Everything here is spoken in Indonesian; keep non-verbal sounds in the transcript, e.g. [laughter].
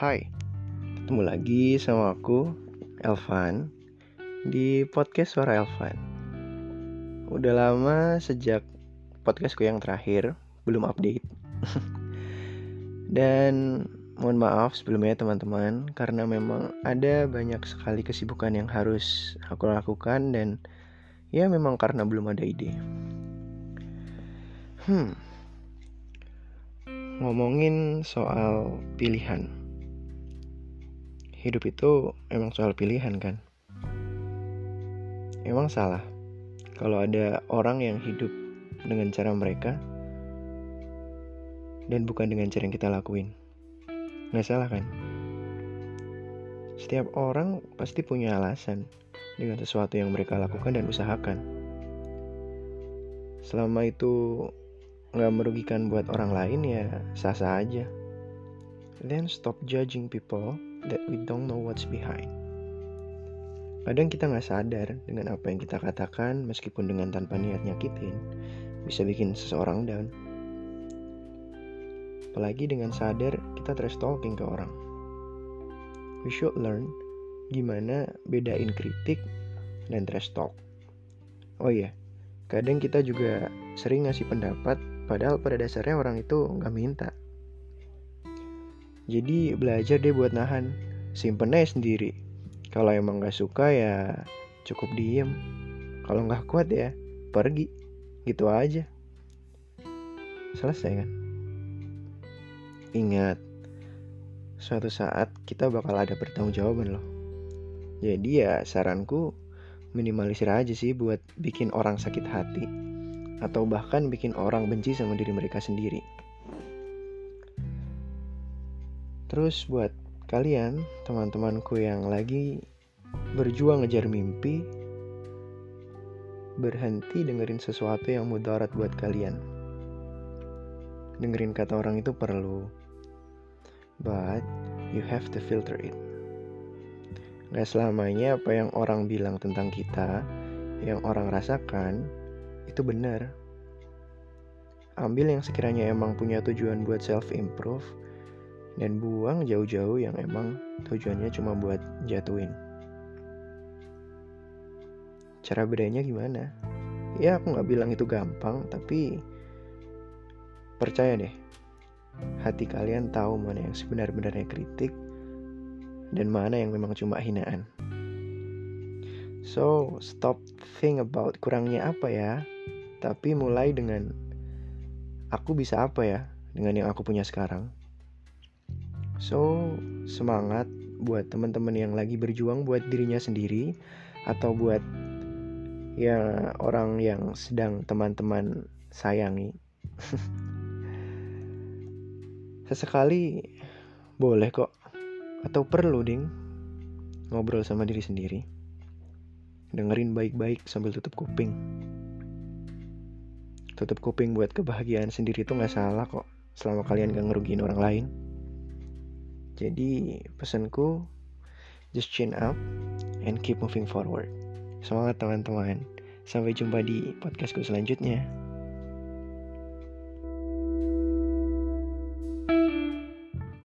Hai, ketemu lagi sama aku, Elvan, di podcast Suara Elvan. Udah lama sejak podcastku yang terakhir, belum update. [laughs] Dan mohon maaf sebelumnya teman-teman, karena memang ada banyak sekali kesibukan yang harus aku lakukan dan ya memang karena belum ada ide. Hmm, ngomongin soal pilihan. Hidup itu emang soal pilihan kan? Emang salah kalau ada orang yang hidup dengan cara mereka dan bukan dengan cara yang kita lakuin. Nggak salah kan? Setiap orang pasti punya alasan dengan sesuatu yang mereka lakukan dan usahakan. Selama itu nggak merugikan buat orang lain ya sah-sah aja. Then stop judging people that we don't know what's behind. Kadang kita nggak sadar dengan apa yang kita katakan meskipun dengan tanpa niat nyakitin bisa bikin seseorang down. Apalagi dengan sadar kita trash talking ke orang. We should learn gimana bedain kritik dan trash talk. Oh iya, kadang kita juga sering ngasih pendapat Padahal pada dasarnya orang itu nggak minta. Jadi belajar deh buat nahan, simpen aja sendiri. Kalau emang nggak suka ya cukup diem. Kalau nggak kuat ya pergi, gitu aja. Selesai kan? Ingat, suatu saat kita bakal ada pertanggungjawaban loh. Jadi ya saranku minimalisir aja sih buat bikin orang sakit hati atau bahkan bikin orang benci sama diri mereka sendiri. Terus buat kalian, teman-temanku yang lagi berjuang ngejar mimpi, berhenti dengerin sesuatu yang mudarat buat kalian. Dengerin kata orang itu perlu, but you have to filter it. Gak selamanya apa yang orang bilang tentang kita, yang orang rasakan, itu benar. Ambil yang sekiranya emang punya tujuan buat self improve dan buang jauh-jauh yang emang tujuannya cuma buat jatuhin. Cara bedanya gimana? Ya aku nggak bilang itu gampang, tapi percaya deh, hati kalian tahu mana yang sebenar-benarnya kritik dan mana yang memang cuma hinaan. So, stop think about kurangnya apa ya, tapi mulai dengan aku bisa apa ya dengan yang aku punya sekarang. So, semangat buat teman-teman yang lagi berjuang buat dirinya sendiri atau buat ya orang yang sedang teman-teman sayangi. [laughs] Sesekali boleh kok atau perlu ding ngobrol sama diri sendiri. Dengerin baik-baik sambil tutup kuping tutup kuping buat kebahagiaan sendiri itu nggak salah kok selama kalian gak ngerugiin orang lain jadi pesanku just chin up and keep moving forward. Semangat teman-teman. Sampai jumpa di podcastku selanjutnya